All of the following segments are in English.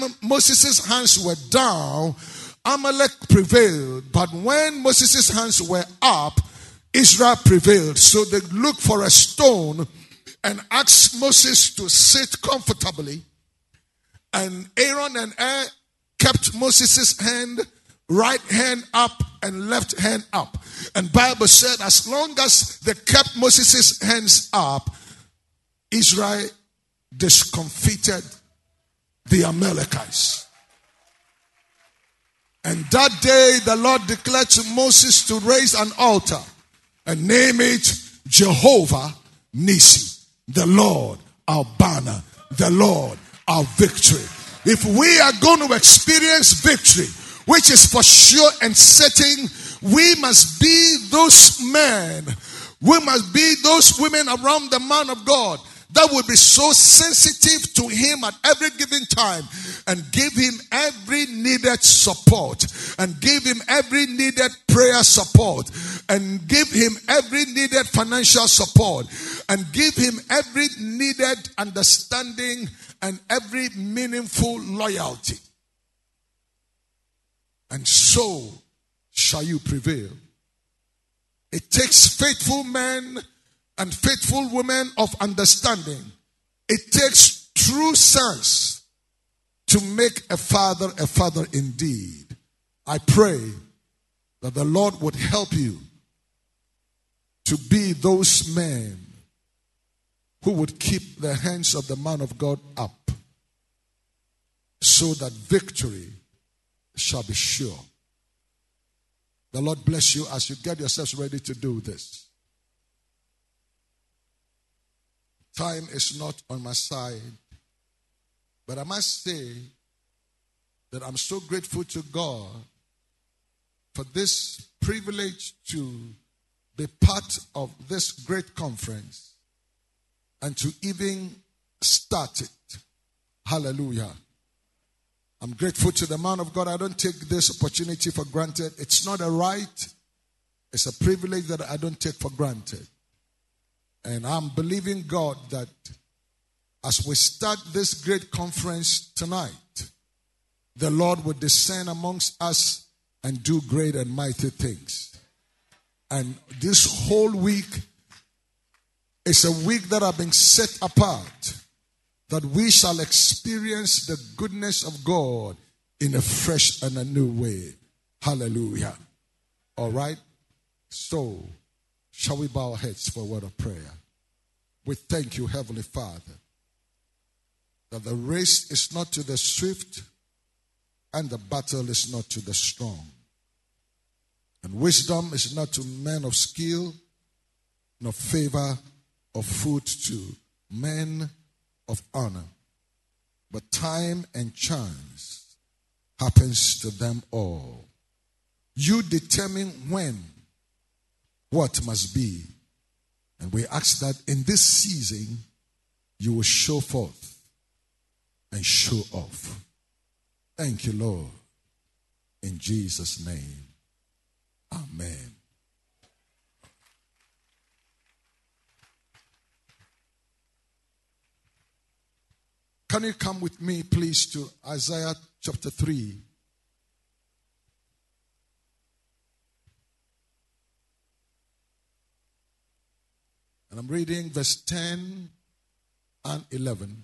time Moses' hands were down, Amalek prevailed. But when Moses' hands were up, Israel prevailed. So they looked for a stone and asked Moses to sit comfortably. And Aaron and Er kept Moses' hand, right hand up and left hand up. And Bible said as long as they kept Moses' hands up, Israel discomfited the Amalekites. And that day the Lord declared to Moses to raise an altar and name it Jehovah Nisi, the Lord our banner, the Lord our victory. If we are going to experience victory, which is for sure and certain, we must be those men, we must be those women around the man of God that will be so sensitive to him at every given time and give him every needed support and give him every needed prayer support and give him every needed financial support and give him every needed understanding and every meaningful loyalty. And so shall you prevail. It takes faithful men and faithful women of understanding. It takes true sense to make a father a father indeed. I pray that the Lord would help you to be those men who would keep the hands of the man of God up so that victory shall be sure. The Lord bless you as you get yourselves ready to do this. Time is not on my side. But I must say that I'm so grateful to God for this privilege to be part of this great conference and to even start it. Hallelujah. I'm grateful to the man of God. I don't take this opportunity for granted. It's not a right, it's a privilege that I don't take for granted. And I'm believing God that as we start this great conference tonight, the Lord will descend amongst us and do great and mighty things. And this whole week is a week that have been set apart that we shall experience the goodness of God in a fresh and a new way. Hallelujah. All right? So, Shall we bow our heads for a word of prayer? We thank you, Heavenly Father, that the race is not to the swift and the battle is not to the strong. And wisdom is not to men of skill, nor favor of food to men of honor. But time and chance happens to them all. You determine when what must be. And we ask that in this season, you will show forth and show off. Thank you, Lord. In Jesus' name, Amen. Can you come with me, please, to Isaiah chapter 3? And I'm reading verse 10 and 11.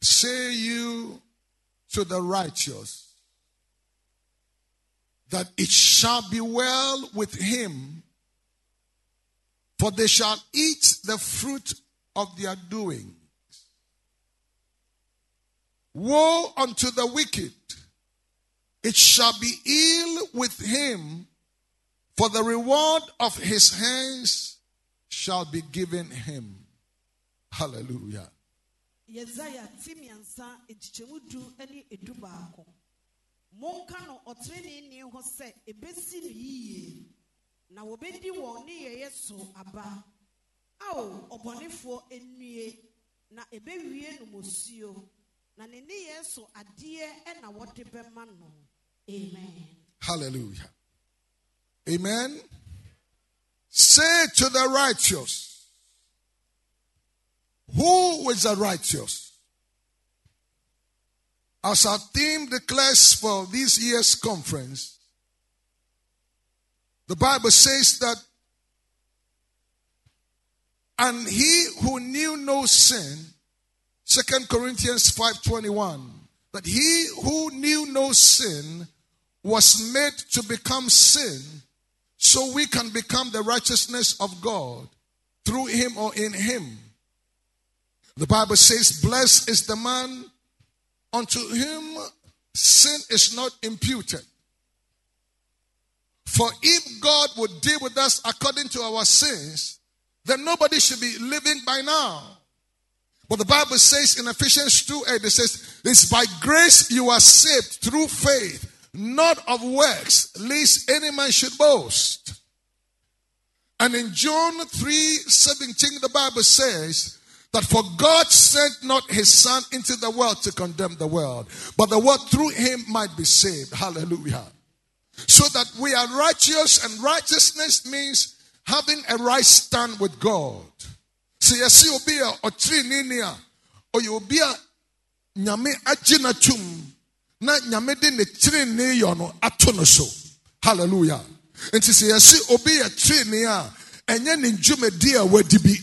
Say you to the righteous that it shall be well with him, for they shall eat the fruit of their doings. Woe unto the wicked! It shall be ill with him for the reward of his hands shall be given him. Hallelujah. Yesaya timiansa ekyikyɛmu du ne edu baako. Monka no ɔtrenee ho sɛ ebesi no yie na wɔbɛdi wɔn ne so aba. Ao ɔbɔnefoɔ nnue na ebewie no na ne nneyɛɛ so adeɛ na wɔde bɛma no. Amen. Hallelujah. Amen. Say to the righteous, who is the righteous? As our theme declares for this year's conference, the Bible says that, and he who knew no sin, Second Corinthians 5:21, that he who knew no sin was made to become sin so we can become the righteousness of God through him or in him. The Bible says, Blessed is the man unto whom sin is not imputed. For if God would deal with us according to our sins, then nobody should be living by now. But the Bible says in Ephesians 2 8, it says, It's by grace you are saved through faith, not of works, lest any man should boast. And in John 3 17, the Bible says, that for God sent not his son into the world to condemn the world, but the world through him might be saved. Hallelujah. So that we are righteous, and righteousness means having a right stand with God. So, you see, I see obia or or you obia nyame agina tum na nyame de ne trini yono atono so. Hallelujah. And to say, I see obia trinia and yen in jumedia wadibi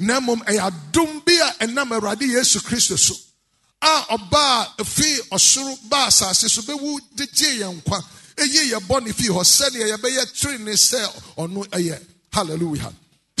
na mmom ɛyɛ adom bi a ɛnam awurade yesu kristo so a ɔbaa fi ɔsoro baa asase so bɛwu de gye yɛn nkwa ɛyi yɛ bɔ ne fii hɔ sɛdeɛ yɛbɛyɛ tiri ne sɛ ɔno ɛyɛ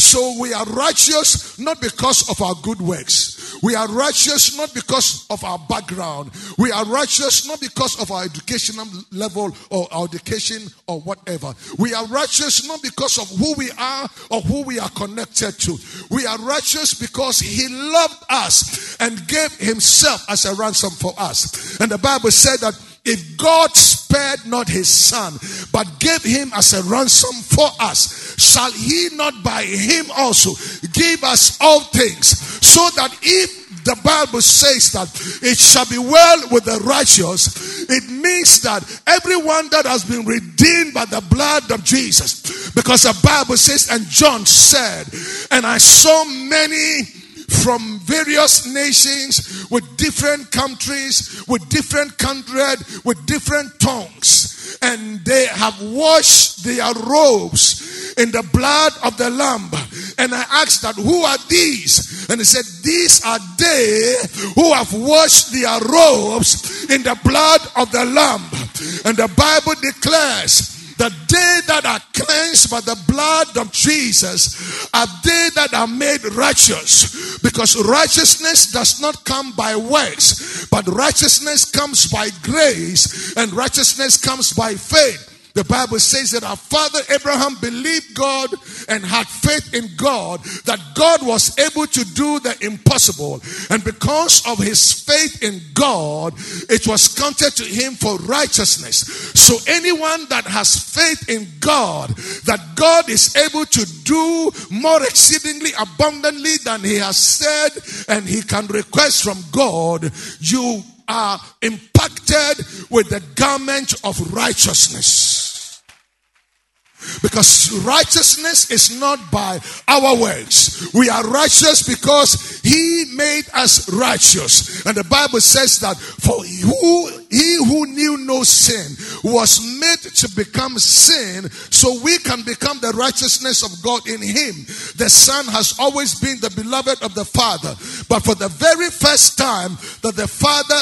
so we are righteous not because of our good works. We are righteous not because of our background. We are righteous not because of our educational level or our education or whatever. We are righteous not because of who we are or who we are connected to. We are righteous because He loved us and gave Himself as a ransom for us. And the Bible said that if God spared not his son, but gave him as a ransom for us, shall he not by him also give us all things? So that if the Bible says that it shall be well with the righteous, it means that everyone that has been redeemed by the blood of Jesus, because the Bible says, and John said, and I saw many from various nations with different countries, with different kindred, with different tongues. And they have washed their robes in the blood of the Lamb. And I asked that, who are these? And he said, these are they who have washed their robes in the blood of the Lamb. And the Bible declares the day that are cleansed by the blood of Jesus are they that are made righteous. Because righteousness does not come by works, but righteousness comes by grace, and righteousness comes by faith. The Bible says that our father Abraham believed God and had faith in God that God was able to do the impossible. And because of his faith in God, it was counted to him for righteousness. So anyone that has faith in God, that God is able to do more exceedingly abundantly than he has said and he can request from God, you are impacted with the garment of righteousness. Because righteousness is not by our works. We are righteous because He made us righteous. And the Bible says that for who, He who knew no sin was made to become sin so we can become the righteousness of God in Him. The Son has always been the beloved of the Father. But for the very first time that the Father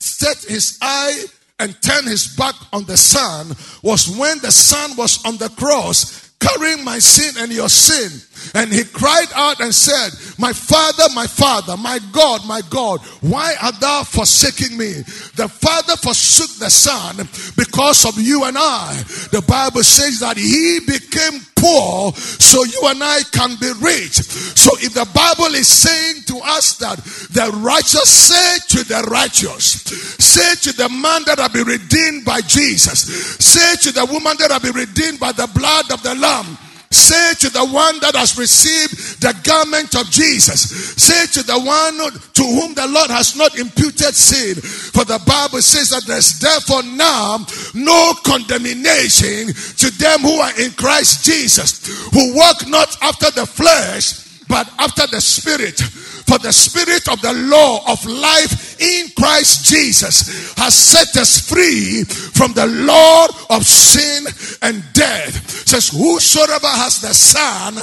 set His eye and turned his back on the Son was when the Son was on the cross carrying my sin and your sin. And he cried out and said, My Father, my Father, my God, my God, why art thou forsaking me? The Father forsook the Son because of you and I. The Bible says that he became poor so you and I can be rich. So if the Bible is saying to us that the righteous say to the righteous, say to the man that have been redeemed by Jesus, say to the woman that have been redeemed by the blood of the Lamb, Say to the one that has received the garment of Jesus. Say to the one to whom the Lord has not imputed sin. For the Bible says that there's therefore now no condemnation to them who are in Christ Jesus, who walk not after the flesh, but after the Spirit. For the Spirit of the law of life in Christ Jesus has set us free from the law of sin and death. It says, Whosoever has the Son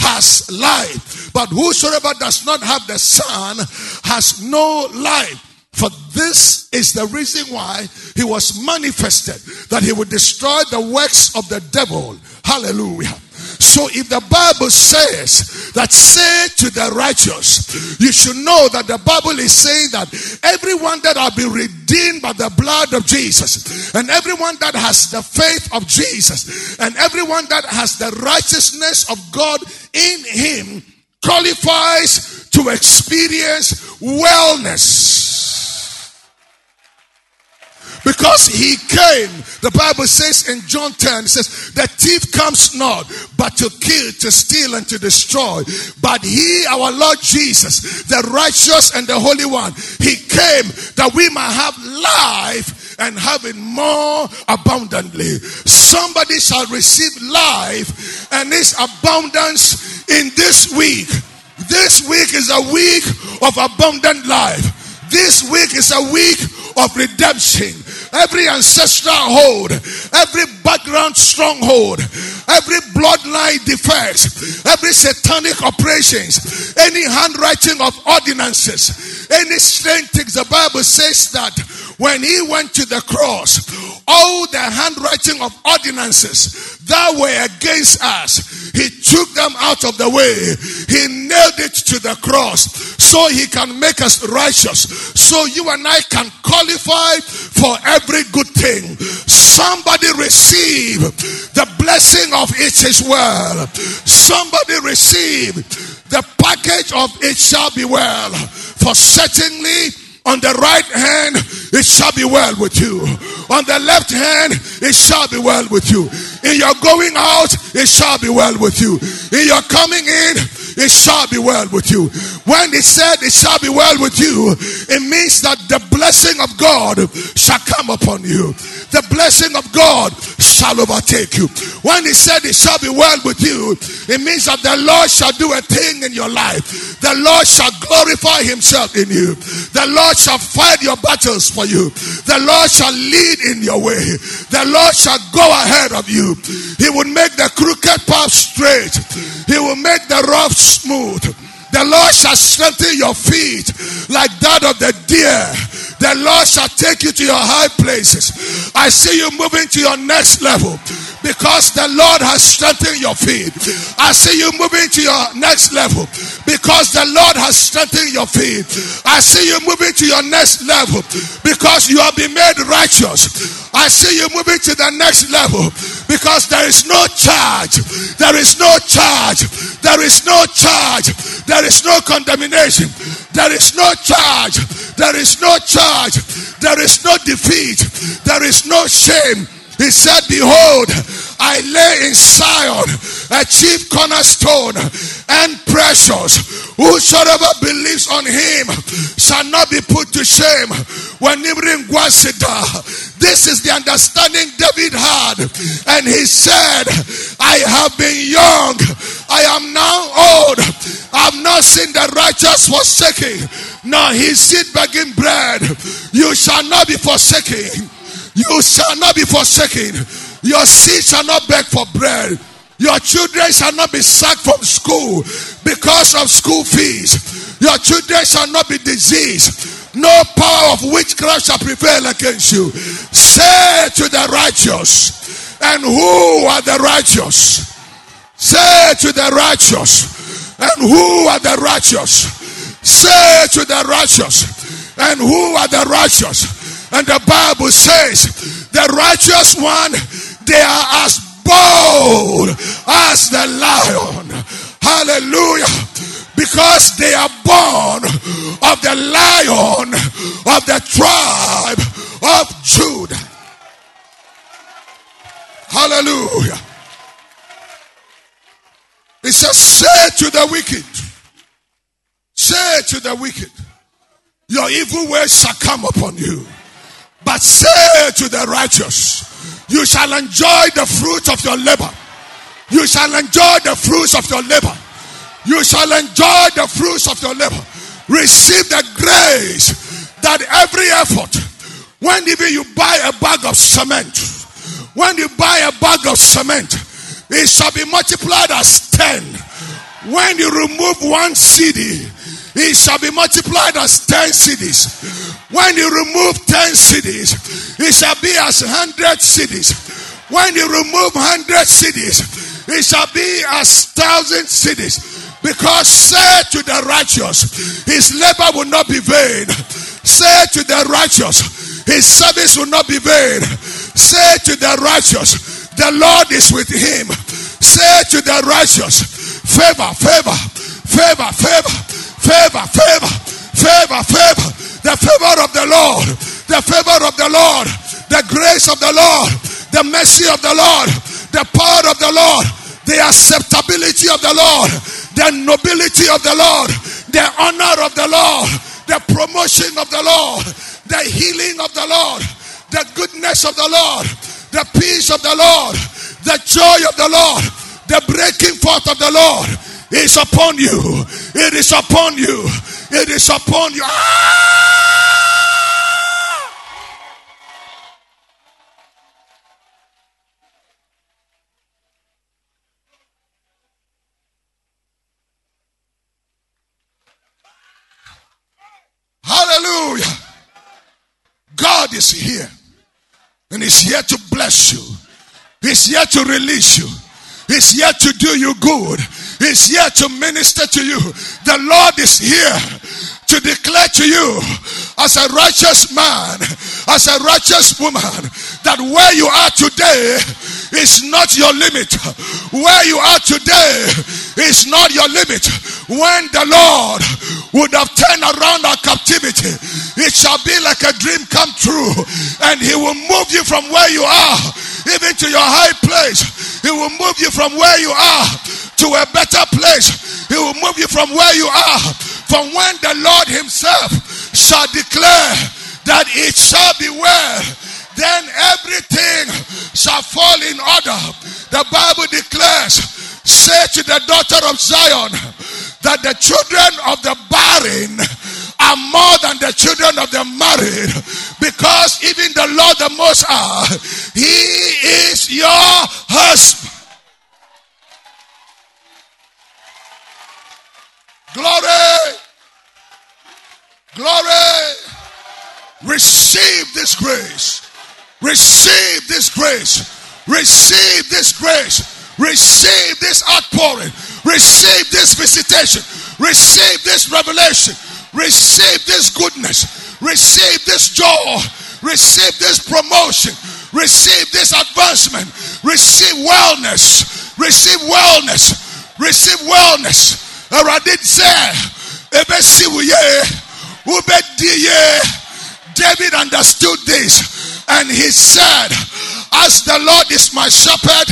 has life, but whosoever does not have the Son has no life. For this is the reason why he was manifested, that he would destroy the works of the devil. Hallelujah. So if the Bible says that say to the righteous, you should know that the Bible is saying that everyone that have been redeemed by the blood of Jesus, and everyone that has the faith of Jesus, and everyone that has the righteousness of God in him qualifies to experience wellness. Because he came, the Bible says in John 10, it says, the thief comes not but to kill, to steal, and to destroy. But he, our Lord Jesus, the righteous and the Holy One, he came that we might have life and have it more abundantly. Somebody shall receive life and its abundance in this week. This week is a week of abundant life. This week is a week of redemption. Every ancestral hold, every background stronghold, every bloodline defense, every satanic operations, any handwriting of ordinances, any strange things. The Bible says that when he went to the cross, all the handwriting of ordinances that were against us, he took them out of the way. He nailed it to the cross so he can make us righteous. So you and I can qualify for every good thing. Somebody receive the blessing of it is well. Somebody receive the package of it shall be well. For certainly on the right hand, it shall be well with you. On the left hand, it shall be well with you. In your going out, it shall be well with you. In your coming in, it shall be well with you. When it said it shall be well with you, it means that the blessing of God shall come upon you. The blessing of God shall overtake you. When he said it shall be well with you, it means that the Lord shall do a thing in your life. The Lord shall glorify himself in you. The Lord shall fight your battles for you. The Lord shall lead in your way. The Lord shall go ahead of you. He will make the crooked path straight. He will make the rough smooth. The Lord shall strengthen your feet like that of the deer. The Lord shall take you to your high places. I see you moving to your next level because the Lord has strengthened your feet. I see you moving to your next level because the Lord has strengthened your feet. I see you moving to your next level because you have been made righteous. I see you moving to the next level because there is no charge. There is no charge. There is no charge. There is no condemnation. There is no charge. There is no charge. There is no defeat. There is no shame. He said, Behold, I lay in Zion a chief cornerstone and precious. Whosoever believes on him shall not be put to shame. When this is the understanding David had. And he said, I have been young. I am now old. I have not seen the righteous forsaken, nor his seed begging bread. You shall not be forsaken. You shall not be forsaken. Your seed shall not beg for bread. Your children shall not be sacked from school because of school fees. Your children shall not be diseased. No power of witchcraft shall prevail against you. Say to the righteous, and who are the righteous? Say to the righteous, and who are the righteous? Say to the righteous, and who are the righteous? And the Bible says, the righteous one, they are as bold as the lion. Hallelujah. Because they are born of the lion of the tribe of Judah. Hallelujah. It says, say to the wicked, say to the wicked, your evil ways shall come upon you. But say to the righteous, you shall enjoy the fruits of your labor. You shall enjoy the fruits of your labor. You shall enjoy the fruits of your labor. Receive the grace that every effort, when even you buy a bag of cement, when you buy a bag of cement, it shall be multiplied as 10. When you remove one cedi, it shall be multiplied as 10 cedis. When you remove 10 cedis, it shall be as 100 cedis. When you remove 100 cedis, it shall be as 1,000 cedis. Because say to the righteous, his labor will not be vain. Say to the righteous, his service will not be vain. Say to the righteous, the Lord is with him. Say to the righteous, favor, favor, favor, favor favor, favor, favor, favor, the favor of the Lord, the favor of the Lord, the grace of the Lord, the mercy of the Lord, the power of the Lord, the acceptability of the Lord, the nobility of the Lord, the honor of the Lord, the promotion of the Lord, the healing of the Lord, the goodness of the Lord, the peace of the Lord, the joy of the Lord, the breaking forth of the Lord is upon you. It is upon you. It is upon you. Ah! Hallelujah. God is here. And He's here to bless you. He's here to release you. He's here to do you good. He's here to minister to you. The Lord is here to declare to you as a righteous man, as a righteous woman, that where you are today is not your limit. Where you are today is not your limit. When the Lord would have turned around our captivity, it shall be like a dream come true, and He will move you from where you are even to your high place. He will move you from where you are to a better place. He will move you from where you are. From when the Lord Himself shall declare that it shall be well, then everything shall fall in order. The Bible declares, say to the daughter of Zion, that the children of the barren are more than the children of the married because even the Lord the Most High, He is your husband. Glory. Glory. Receive this grace. Receive this grace. Receive this grace. Receive this outpouring. Receive this visitation. Receive this revelation. Receive this goodness. Receive this joy. Receive this promotion. Receive this advancement. Receive wellness. Receive wellness. Receive wellness. Awurade sɛ ebesi wo yie wobɛdi yie David understood this and he said as the Lord is my shepherd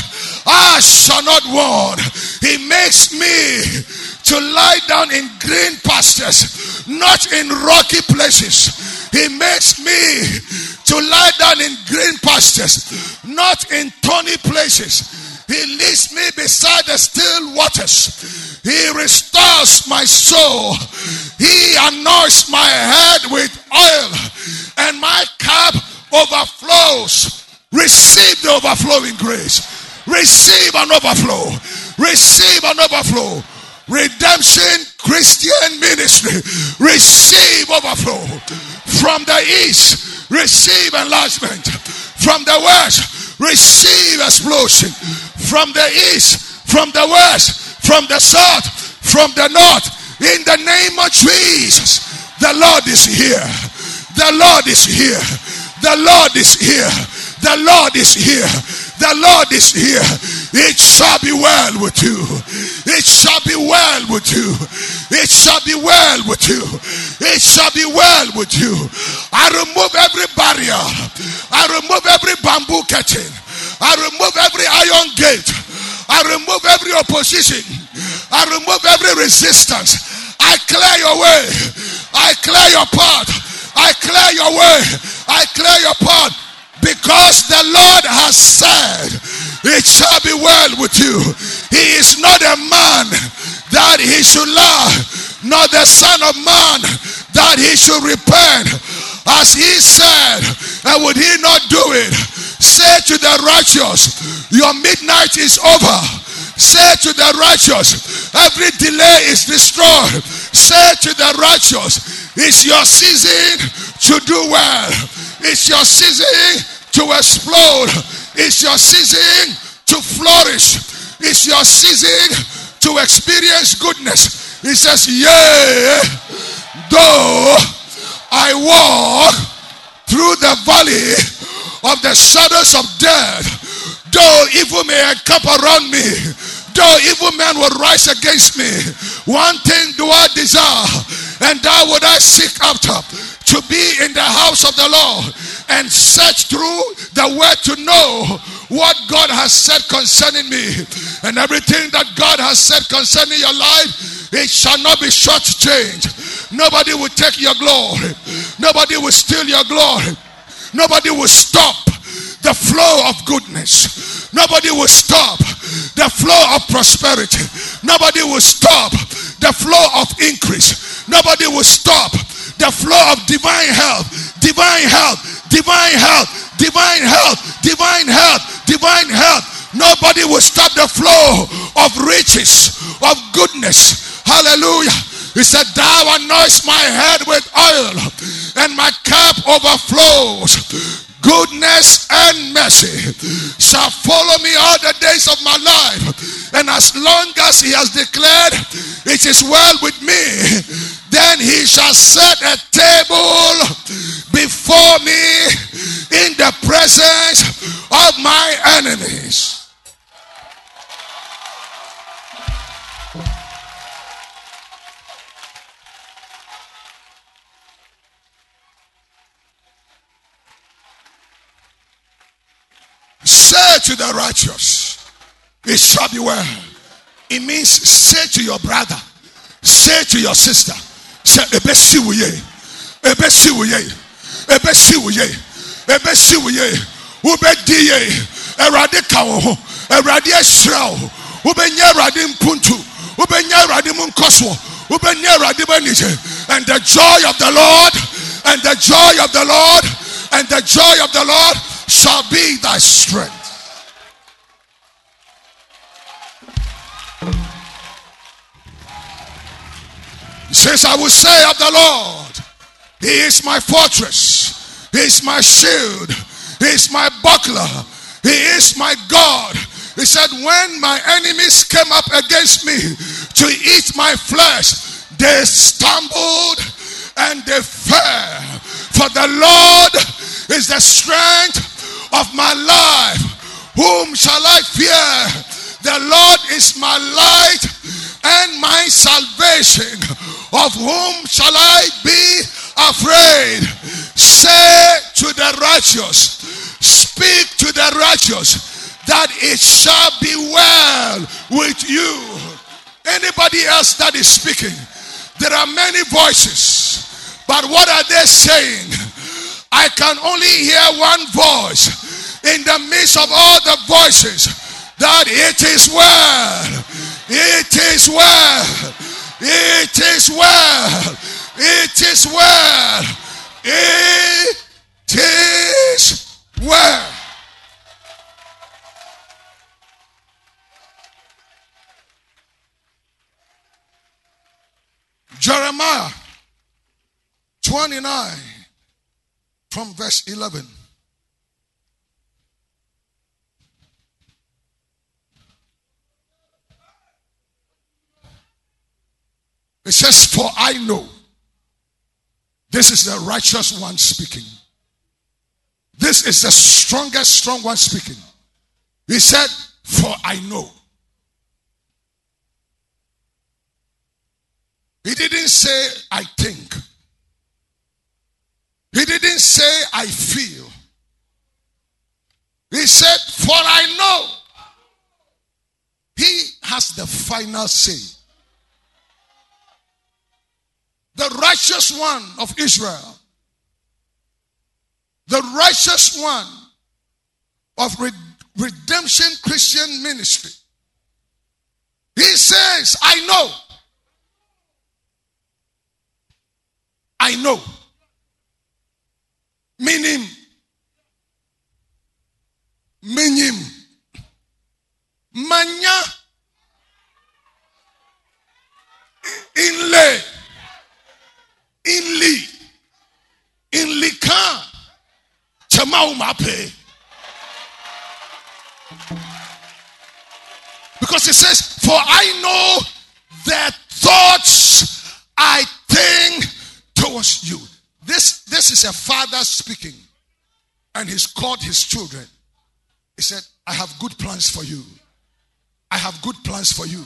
I shall not want. He makes me to lie down in green pastures not in rocky places. He makes me to lie down in green pastures not in thorny places. He leads me beside the still waters. He restores my soul. He anoints my head with oil, and my cup overflows. Receive the overflowing grace. Receive an overflow. Receive an overflow. Redemption Christian Ministry. Receive overflow. From the east, receive enlargement. From the west, receive explosion from the east, from the west, from the south, from the north. In the name of Jesus, the Lord is here. The Lord is here. The Lord is here. The Lord is here. The Lord is here. It shall be well with you. It shall be well with you. It shall be well with you. It shall be well with you. I remove every barrier. I remove every bamboo curtain. I remove every iron gate. I remove every opposition. I remove every resistance. I clear your way. I clear your path. I clear your way. I clear your path. Because the Lord has said, It shall be well with you. He is not a man that he should lie, nor the Son of Man that he should repent. as he said, and would he not do it? Say to the righteous, Your midnight is over. Say to the righteous, Every delay is destroyed. Say to the righteous, It's your season to do well. It's your season to explode. It's your season to flourish. It's your season to experience goodness. He says, Yea, though I walk through the valley of the shadows of death, though evil may encamp around me, though evil men will rise against me, one thing do I desire, and that would I seek after to be in the house of the Lord and search through the word to know what God has said concerning me and everything that God has said concerning your life, it shall not be shortchanged. Nobody will take your glory. Nobody will steal your glory. Nobody will stop the flow of goodness. Nobody will stop the flow of prosperity. Nobody will stop the flow of increase. Nobody will stop the flow of divine health, divine health, divine health, divine health, divine health, divine health. Nobody will stop the flow of riches, of goodness. Hallelujah. He said, Thou anoints my head with oil, and my cup overflows. Goodness and mercy shall follow me all the days of my life. And as long as he has declared, It is well with me, then he shall set a table before me in the presence of my enemies. To the righteous, it shall be well. It means say to your brother, say to your sister, say, Ebesi wuye, Ebesi wuye, Ebesi wuye, Ebesi wuye, Ubedi ye, Erade kawo, Erade eshrao, Ubenya Erade mpuntu, Ubenya Erade munkoswo, Ubenya Erade benije, and the joy of the Lord, and the joy of the Lord, and the joy of the Lord shall be thy strength. Says, I will say of the Lord, He is my fortress, He is my shield, He is my buckler, He is my God. He said, When my enemies came up against me to eat my flesh, they stumbled and they fell. For the Lord is the strength of my life. Whom shall I fear? The Lord is my light and my salvation. Of whom shall I be afraid? Say to the righteous, speak to the righteous, that it shall be well with you. Anybody else that is speaking, there are many voices, but what are they saying? I can only hear one voice in the midst of all the voices that it is well, it is well, it is well, it is well, it is well. Jeremiah 29 from verse 11. It says, For I know. This is the righteous one speaking. This is the strongest, strong one speaking. He said, For I know. He didn't say, I think. He didn't say, I feel. He said, For I know. He has the final say. The righteous one of Israel, the righteous one of redemption Christian ministry. He says, I know. I know. Minim. Minim. Manya. Inlay. Inli. Inlika. Chamau mape. Because it says, For I know the thoughts I think towards you. This, this is a father speaking, and he's called his children. He said, I have good plans for you. I have good plans for you.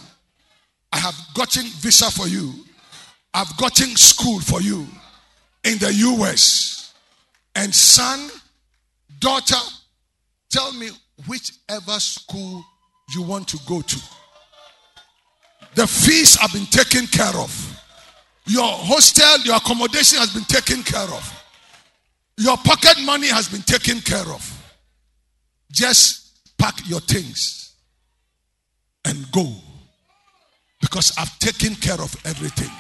I have gotten visa for you. I've gotten school for you in the US. And son, daughter, tell me whichever school you want to go to. The fees have been taken care of. Your hostel, your accommodation has been taken care of. Your pocket money has been taken care of. Just pack your things and go. Because I've taken care of everything.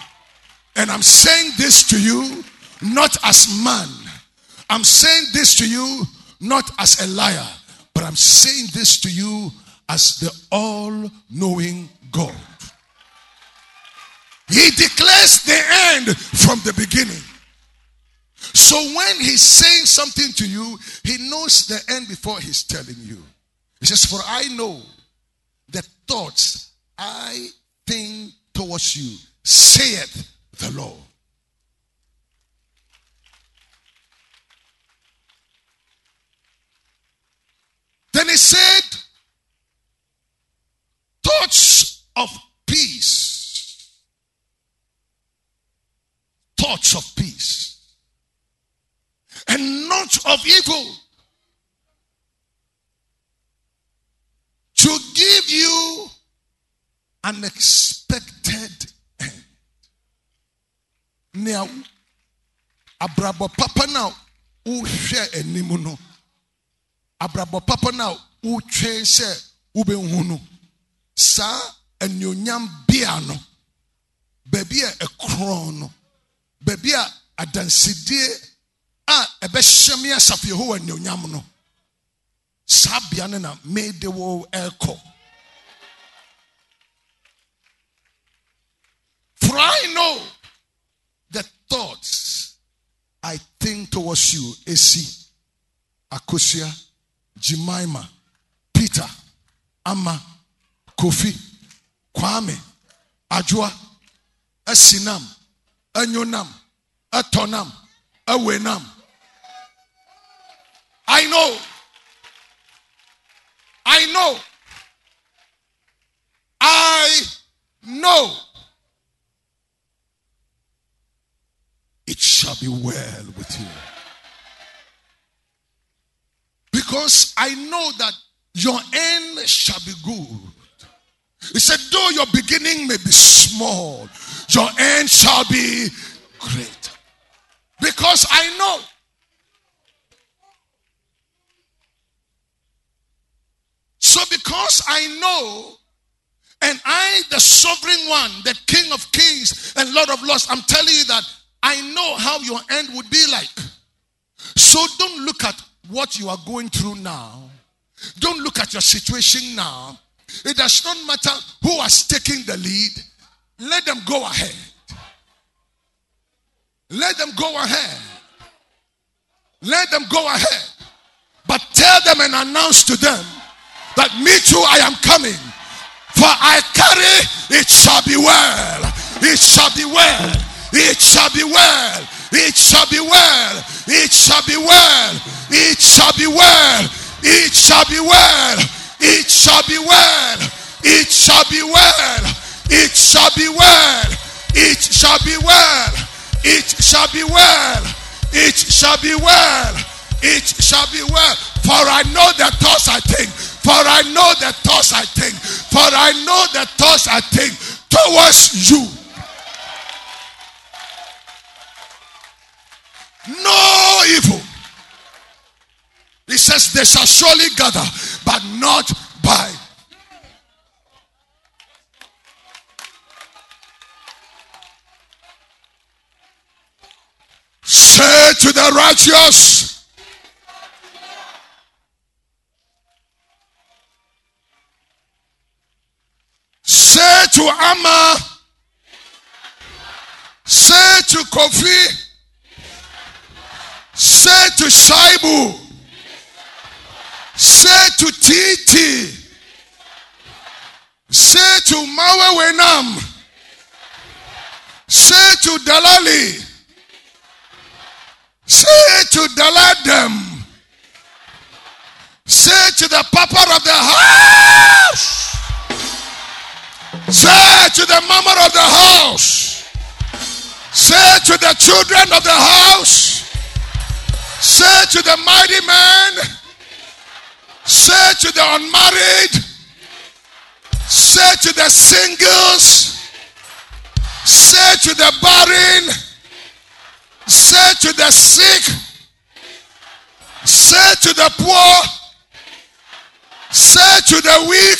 And I'm saying this to you not as man. I'm saying this to you not as a liar, but I'm saying this to you as the all knowing God. He declares the end from the beginning. So when he's saying something to you, he knows the end before he's telling you. He says, For I know the thoughts I think towards you, saith the Lord. Then he said, Thoughts of peace. Thoughts of peace. And not of evil. To give you an expected Now, abrabo papa na wohwɛ anim no. Abrabɔ papa na wotwe sɛ wobɛhu no. Saa anuonyam bia no baabi a ɛkorɔn no baabi a adansidie a ɛbɛhyɛ me asafo yehowa anuonyam no saa bea no na mede wo ɛrekɔ. For i know thoughts i think towards you esi akosia jemima peter ama kofi kwame Ajua, asinam Enyonam, Etonam, Ewenam. I know. I know. I know. It shall be well with you. Because I know that your end shall be good. He said, though your beginning may be small, your end shall be great. Because I know. So, because I know, and I, the sovereign one, the King of kings and Lord of lords, I'm telling you that I know how your end would be like. So, don't look at what you are going through now. Don't look at your situation now. It does not matter who has taken the lead. Let them go ahead. Let them go ahead. Let them go ahead. But tell them and announce to them that me too, I am coming. For I carry, it shall be well. It shall be well. It shall be well. It shall be well. It shall be well. It shall be well. It shall be well. It shall be well. It shall be well. It shall be well. It shall be well. It shall be well. It shall be well. It shall be well. For I know the thoughts I think. For I know the thoughts I think. For I know the thoughts I think towards you. No evil. He says, They shall surely gather, but not by. Say to the righteous, Say to Amma, say to Kofi, Say to Shaibu. Say to Titi. Say to Mawe Wenam. Say to Dalali. Say to Daladem. Say to the papa of the house. Say to the mama of the house. Say to the children of the house. To the mighty man. Say to the unmarried. Say to the singles. Say to the barren. Say to the sick. Say to the poor. Say to the weak.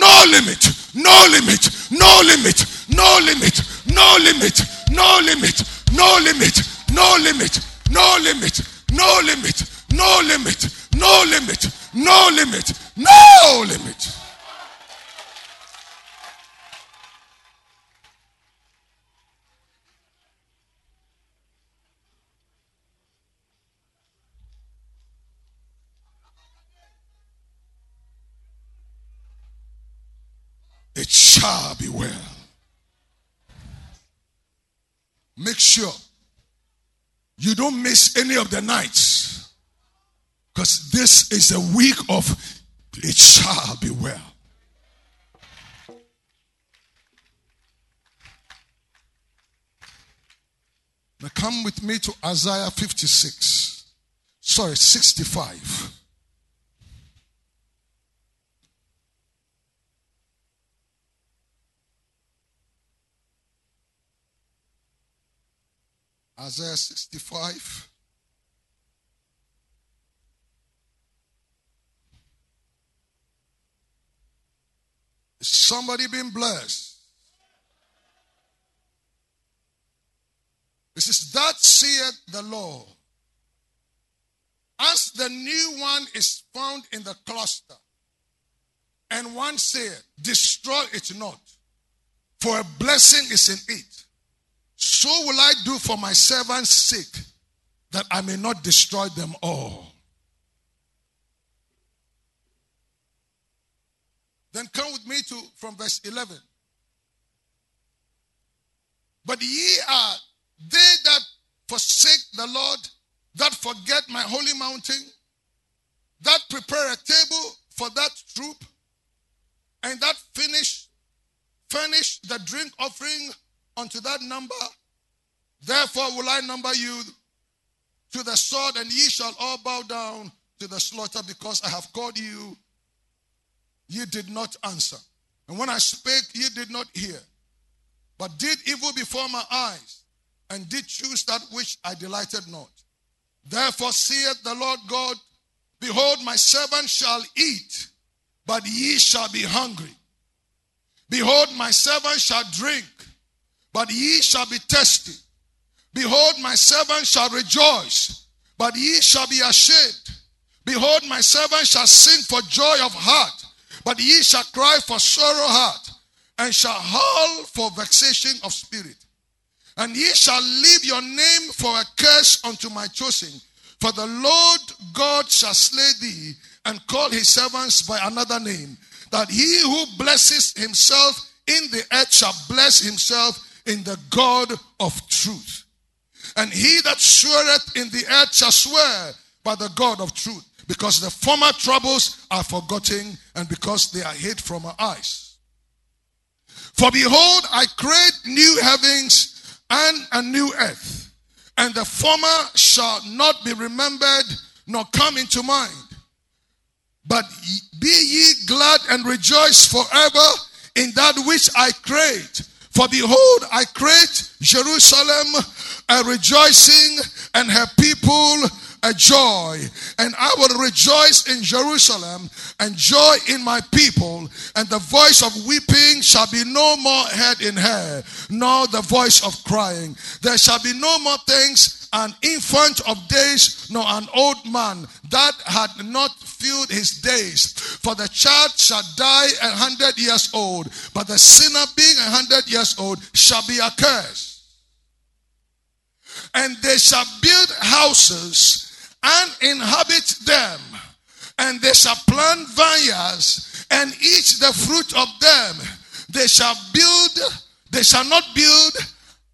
No limit. No limit. No limit. No limit. No limit. No limit. No limit. No limit. No limit. No limit. No limit. No limit. No limit. No limit. No limit. It shall be well. Make sure you don't miss any of the nights because this is a week of it shall be well. Now come with me to Isaiah 56. Sorry, 65. Isaiah 65. Is somebody been blessed? This is that saith the Lord. As the new one is found in the cluster, and one said, Destroy it not, for a blessing is in it. So will I do for my servants' sake, that I may not destroy them all. Then come with me to from verse 11. But ye are they that forsake the Lord, that forget my holy mountain, that prepare a table for that troop, and that finish furnish the drink offering unto that number. Therefore will I number you to the sword, and ye shall all bow down to the slaughter, because I have called you. Ye did not answer. And when I spake, ye did not hear, but did evil before my eyes, and did choose that which I delighted not. Therefore saith the Lord God, Behold, my servant shall eat, but ye shall be hungry. Behold, my servant shall drink, but ye shall be tested. Behold, my servant shall rejoice, but ye shall be ashamed. Behold, my servant shall sing for joy of heart, but ye shall cry for sorrow heart, and shall howl for vexation of spirit. And ye shall leave your name for a curse unto my choosing. For the Lord God shall slay thee and call his servants by another name, that he who blesses himself in the earth shall bless himself in the God of truth. And he that sweareth in the earth shall swear by the God of truth, because the former troubles are forgotten and because they are hid from our eyes. For behold, I create new heavens and a new earth, and the former shall not be remembered nor come into mind. But be ye glad and rejoice forever in that which I create for behold, I create Jerusalem a rejoicing and her people a joy, and I will rejoice in Jerusalem and joy in my people, and the voice of weeping shall be no more heard in her, nor the voice of crying. There shall be no more things an infant of days, nor an old man that had not filled his days. For the child shall die a hundred years old, but the sinner being a hundred years old shall be accursed and they shall build houses and inhabit them, and they shall plant vineyards and eat the fruit of them. They shall build, they shall not build,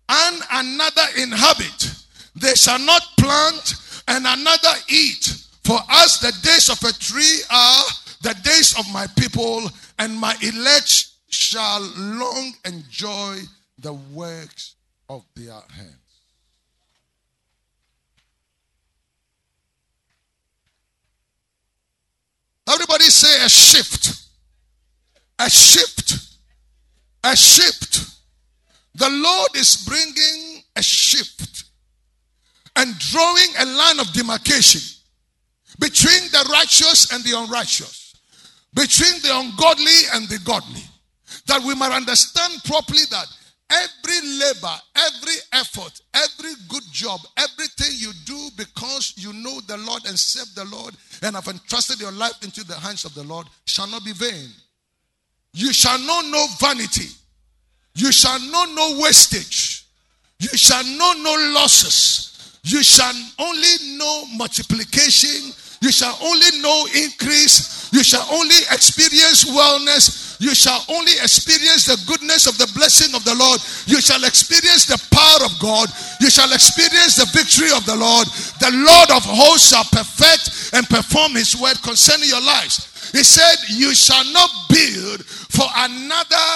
and another inhabit. They shall not plant and another eat. For as the days of a tree are the days of my people, and my elect shall long enjoy the works of their hands. Everybody say a shift. A shift. A shift. The Lord is bringing a shift and drawing a line of demarcation between the righteous and the unrighteous, between the ungodly and the godly. That we might understand properly that every labor, every effort, every good job, everything you do because you know the Lord and serve the Lord and have entrusted your life into the hands of the Lord shall not be vain. You shall know no vanity. You shall know no wastage. You shall know no losses. You shall only know multiplication. You shall only know increase. You shall only experience wellness. You shall only experience the goodness of the blessing of the Lord. You shall experience the power of God. You shall experience the victory of the Lord. The Lord of hosts shall perfect and perform his word concerning your lives. He said, You shall not build for another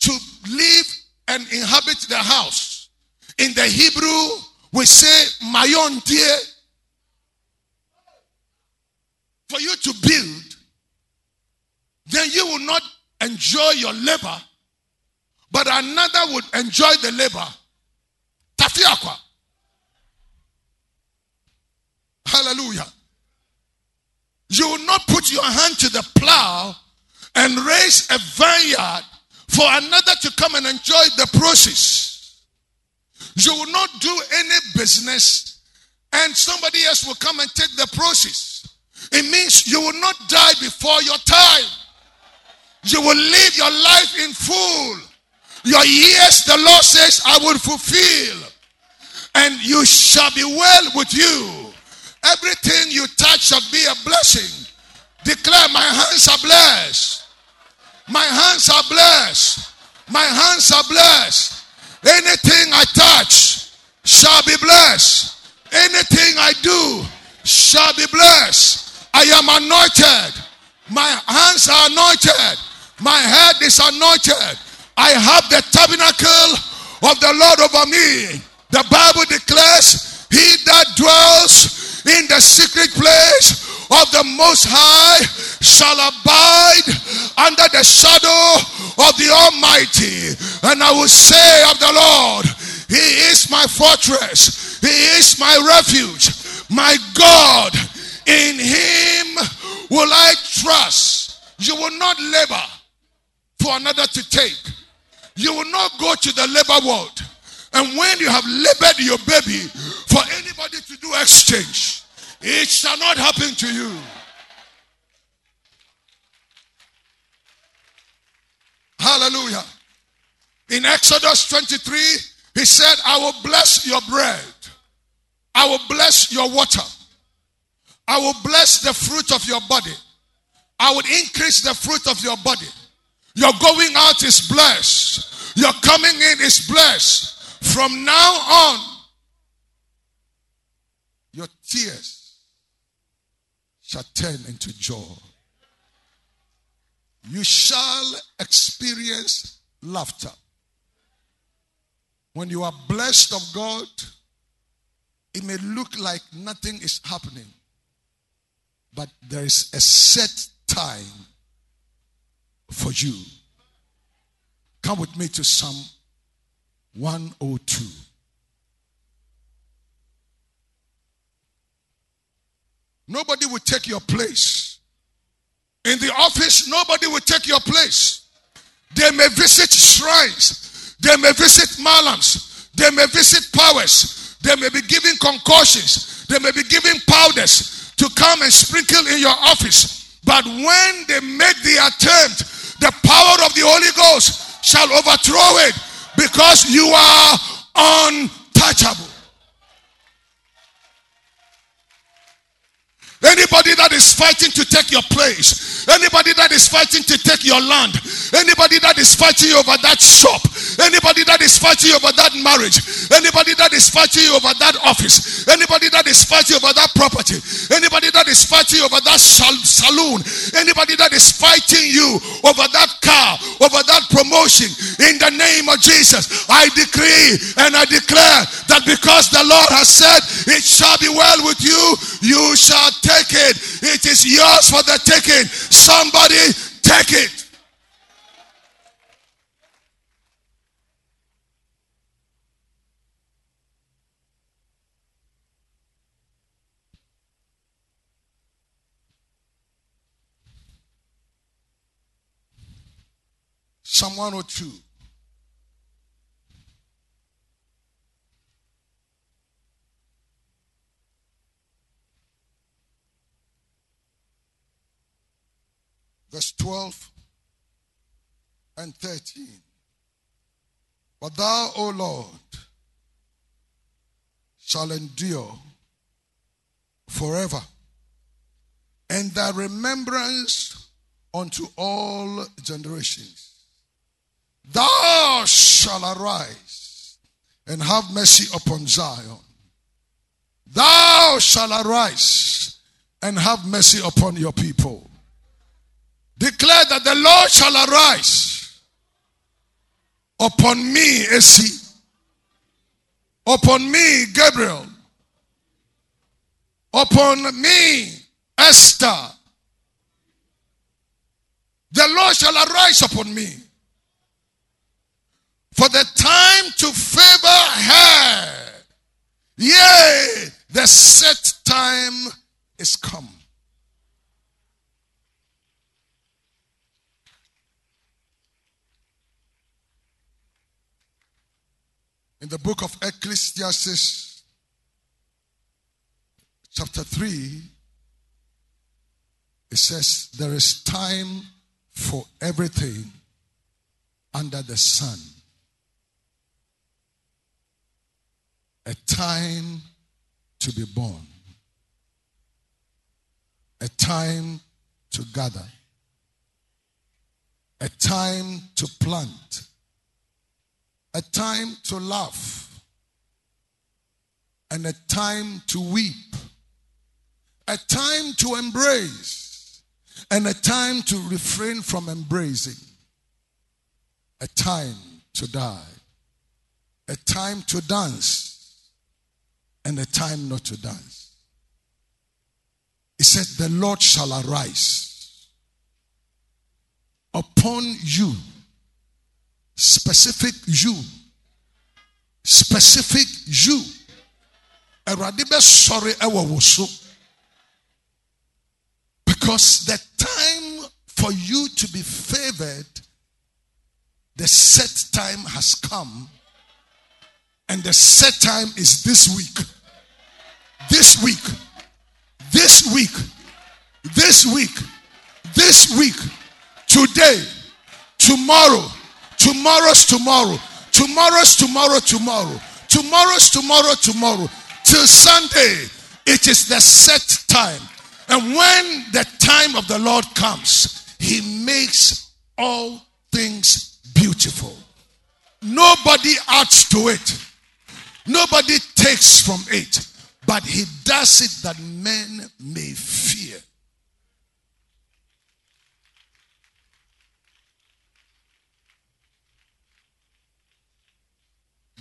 to live and inhabit the house. In the Hebrew, we say, My own dear. For you to build, then you will not enjoy your labor, but another would enjoy the labor. Tafiakwa. Hallelujah. You will not put your hand to the plow and raise a vineyard for another to come and enjoy the process. You will not do any business and somebody else will come and take the process. It means you will not die before your time. You will live your life in full. Your years, the Lord says, I will fulfill. And you shall be well with you. Everything you touch shall be a blessing. Declare, My hands are blessed. My hands are blessed. My hands are blessed. Anything I touch shall be blessed. Anything I do shall be blessed. I am anointed. My hands are anointed. My head is anointed. I have the tabernacle of the Lord over me. The Bible declares, He that dwells in the secret place of the Most High shall abide under the shadow of the Almighty. And I will say of the Lord, He is my fortress, He is my refuge, my God. In Him will I trust. You will not labor for another to take. You will not go to the labor world. And when you have labored your baby for anybody to do exchange, it shall not happen to you. Hallelujah. In Exodus 23, he said, I will bless your bread. I will bless your water. I will bless the fruit of your body. I will increase the fruit of your body. Your going out is blessed. Your coming in is blessed. From now on, your tears shall turn into joy. You shall experience laughter. When you are blessed of God, it may look like nothing is happening, but there is a set time for you. Come with me to Psalm 102. nobody will take your place. In the office, nobody will take your place. They may visit shrines, they may visit malams, they may visit powers, they may be giving concussions, they may be giving powders to come and sprinkle in your office. But when they make the attempt, the power of the Holy Ghost shall overthrow it because you are untouchable. Anybody that is fighting to take your place, anybody that is fighting to take your land, anybody that is fighting over that shop, anybody that is fighting over that marriage, anybody that is fighting over that office, anybody that is fighting over that property, anybody that is fighting over that saloon, anybody that is fighting you over that car, over that promotion, in the name of Jesus, I decree and I declare that because the Lord has said, It shall be well with you, you shall take it. It is yours for the taking. Somebody take it. Psalm 102. Verse 12 and 13. But thou, O Lord, shall endure forever, and thy remembrance unto all generations. Thou shalt arise and have mercy upon Zion. Thou shalt arise and have mercy upon your people. Declare that the Lord shall arise upon me, AC, upon me, Gabriel, upon me, Esther. The Lord shall arise upon me. For the time to favor her, yea, the set time is come. In the book of Ecclesiastes, chapter 3, it says, There is time for everything under the sun. A time to be born, a time to gather, a time to plant a time to laugh and a time to weep, a time to embrace and a time to refrain from embracing, a time to die, a time to dance and a time not to dance. He said, The Lord shall arise upon you specific you. Specific you. Awurade bɛsɔre ɛwɔ wo so. Because the time for you to be favored the set time has come. And the set time is this week. This week. This week. This week. This week. Today. Tomorrow Tomorrow's tomorrow. Tomorrow's tomorrow, tomorrow. Tomorrow's tomorrow, tomorrow. Till Sunday, it is the set time. And when the time of the Lord comes, He makes all things beautiful. Nobody adds to it, nobody takes from it, but He does it that men may fear.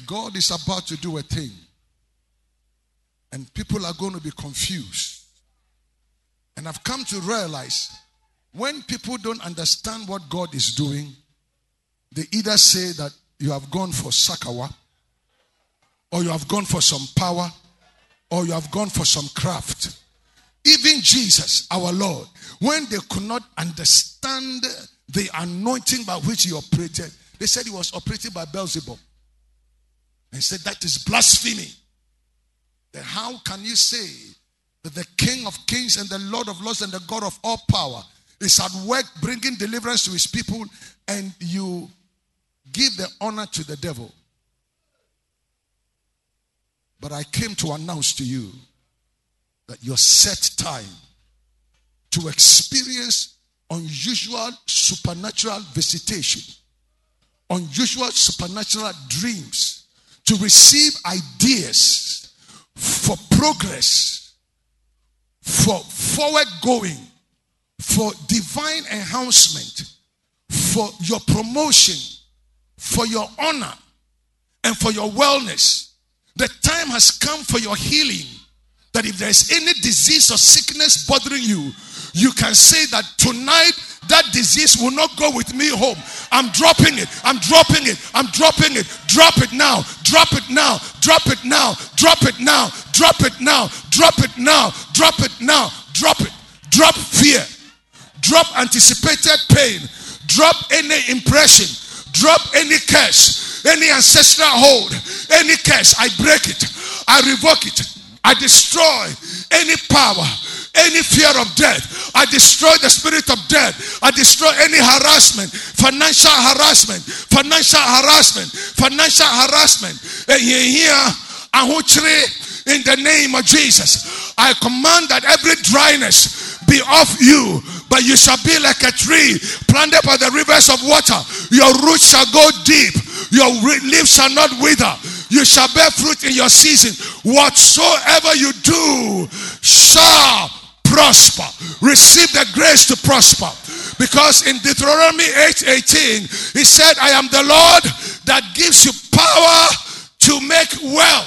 God is about to do a thing, and people are going to be confused. And I've come to realize when people don't understand what God is doing, they either say that you have gone for sakawa, or you have gone for some power, or you have gone for some craft. even Jesus, our Lord, when they could not understand the anointing by which he operated, they said he was operating by Beelzebub. They said that is blasphemy. Then how can you say that the King of Kings and the Lord of Lords and the God of all power is at work bringing deliverance to his people and you give the honor to the devil? But I came to announce to you that your set time to experience unusual supernatural visitation, unusual supernatural dreams, to receive ideas for progress, for forward going, for divine enhancement, for your promotion, for your honor, and for your wellness. The time has come for your healing. That if there's any disease or sickness bothering you, you can say that tonight that disease will not go with me home. I'm dropping it. I'm dropping it. I'm dropping it. Drop it now. Drop it now. Drop it now. Drop it now. Drop it now. Drop it now. Drop it now. Drop it. Drop fear. Drop anticipated pain. Drop any impression. Drop any curse. Any ancestral hold. Any curse. I break it. I revoke it. I destroy any power any fear of death. I destroy the spirit of death. I destroy any harassment, financial harassment, financial harassment, financial harassment. Eh, Here, in the name of Jesus, I command that every dryness be off you, but you shall be like a tree planted by the rivers of water. Your roots shall go deep, your leaves shall not wither. You shall bear fruit in your season. Whatsoever you do shall prosper. Receive the grace to prosper. Because in Deuteronomy 8 18, he said, I am the Lord that gives you power to make well.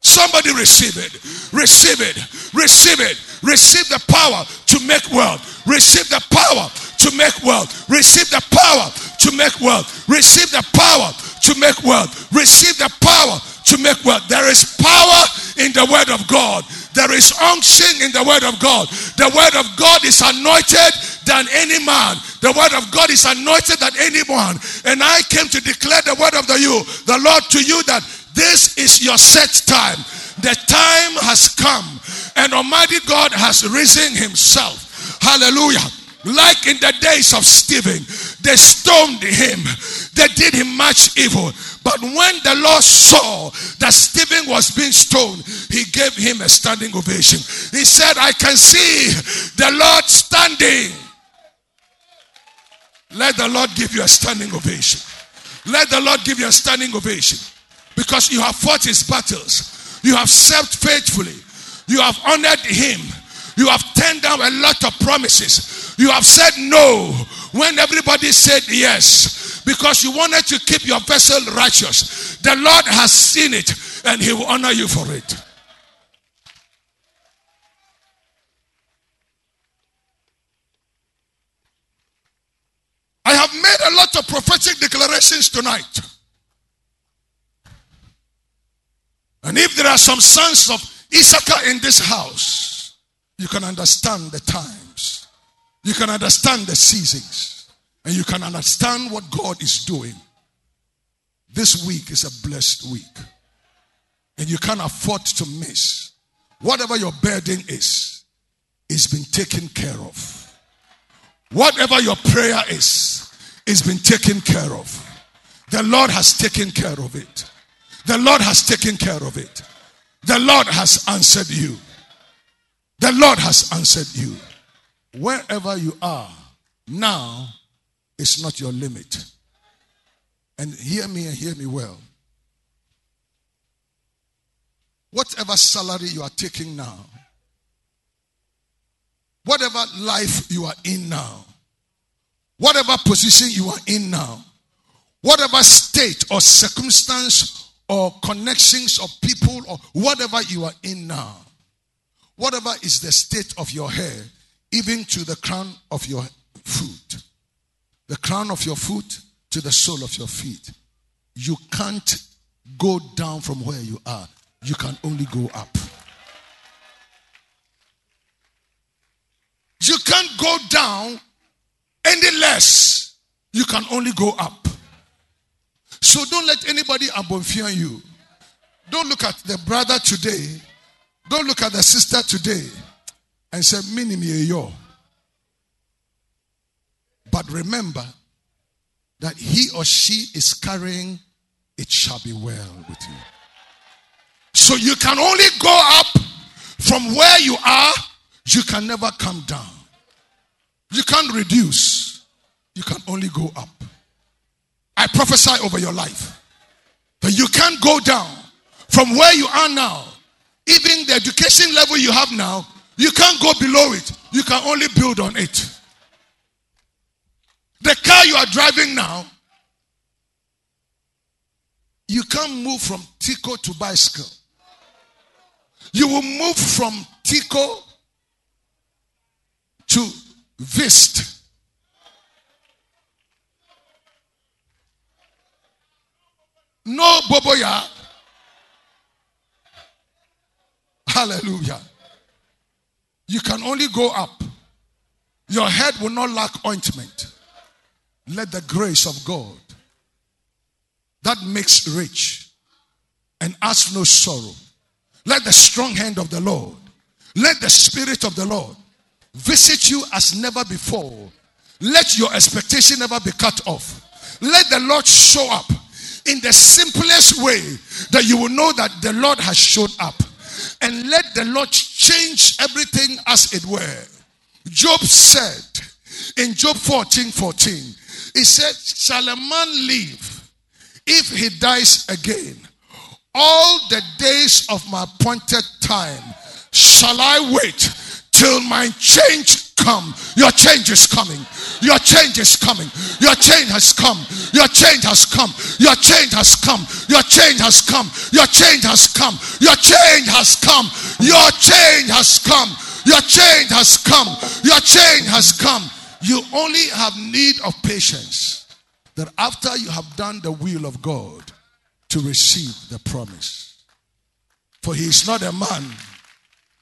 Somebody receive it. Receive it. Receive it. Receive the power to make wealth. Receive the power to make wealth. Receive the power to make wealth. Receive the power to make wealth. Receive the power to make wealth. There is power in the word of God. There is unction in the word of God. The word of God is anointed than any man. The word of God is anointed than anyone. And I came to declare the word of the you, the Lord to you that this is your set time. The time has come and Almighty God has risen himself. Hallelujah. Like in the days of Stephen, they stoned him. They did him much evil. But when the Lord saw that Stephen was being stoned, he gave him a standing ovation. He said, I can see the Lord standing. Let the Lord give you a standing ovation. Let the Lord give you a standing ovation. Because you have fought his battles. You have served faithfully. You have honored him. You have turned down a lot of promises. You have said no when everybody said yes because you wanted to keep your vessel righteous. The Lord has seen it and He will honor you for it. I have made a lot of prophetic declarations tonight. And if there are some sons of Issachar in this house, you can understand the times. You can understand the seasons. And you can understand what God is doing. This week is a blessed week. And you can't afford to miss. Whatever your burden is, is been taken care of. Whatever your prayer is, is been taken care of. The Lord has taken care of it. The Lord has taken care of it. The Lord has answered you. The Lord has answered you. Wherever you are now is not your limit. And hear me and hear me well. Whatever salary you are taking now, whatever life you are in now, whatever position you are in now, whatever state or circumstance or connections of people or whatever you are in now, whatever is the state of your hair, even to the crown of your foot, the crown of your foot to the sole of your feet. You can't go down from where you are, you can only go up. You can't go down any less. You can only go up. So don't let anybody abomfian you. Don't look at the brother today. Don't look at the sister today and say, Minim yo. But remember that he or she is carrying, it shall be well with you. So you can only go up from where you are, you can never come down. You can't reduce, you can only go up. I prophesy over your life that you can't go down from where you are now. Even the education level you have now, you can't go below it. You can only build on it. The car you are driving now, you can't move from Tico to bicycle. You will move from Tico to Vitz. No boboya. Hallelujah. You can only go up. Your head will not lack ointment. Let the grace of God that makes rich and adds no sorrow. Let the strong hand of the Lord, let the spirit of the Lord visit you as never before. Let your expectation never be cut off. Let the Lord show up in the simplest way that you will know that the Lord has showed up. And let the Lord change everything as it were. Job said in Job 14 14, he said, Shall a man live if he dies again? All the days of my appointed time shall I wait till my change come. Your change is coming. Your change is coming. Your change has come. Your change has come. Your change has come. Your change has come. Your change has come. Your change has come. Your change has come. Your change has come. Your change has come. You only have need of patience that after you have done the will of God to receive the promise. For he is not a man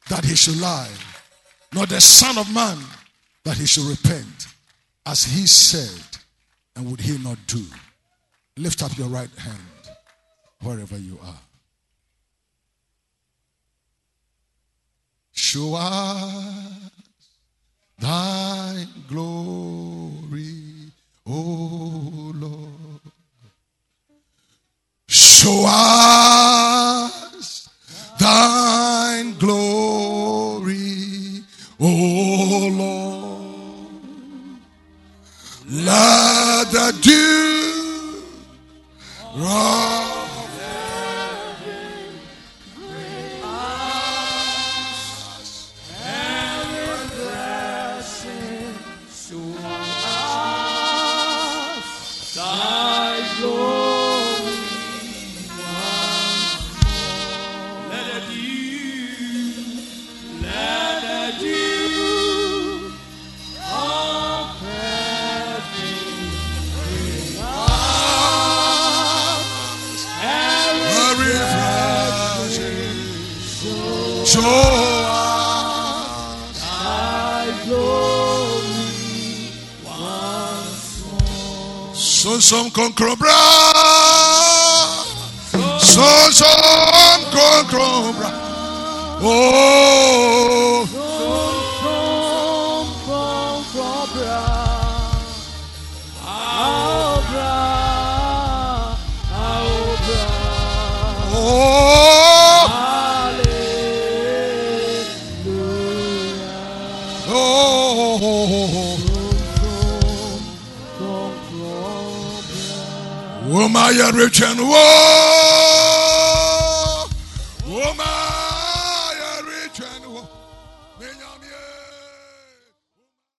that he should lie, nor the Son of Man that he should repent, as he said, and would he not do? Lift up your right hand wherever you are. Show us thy glory, O Lord. Show us some conqueror